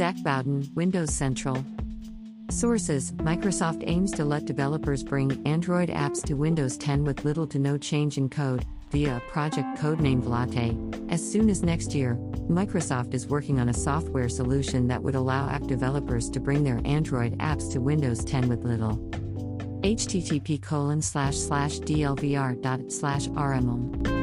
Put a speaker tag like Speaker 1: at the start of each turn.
Speaker 1: Zac Bowden, Windows Central. Sources Microsoft aims to let developers bring Android apps to Windows 10 with little to no change in code via a project codenamed Latte. As soon as next year, Microsoft is working on a software solution that would allow app developers to bring their Android apps to Windows 10 with little. http colon slash slash dlvr dot slash rmm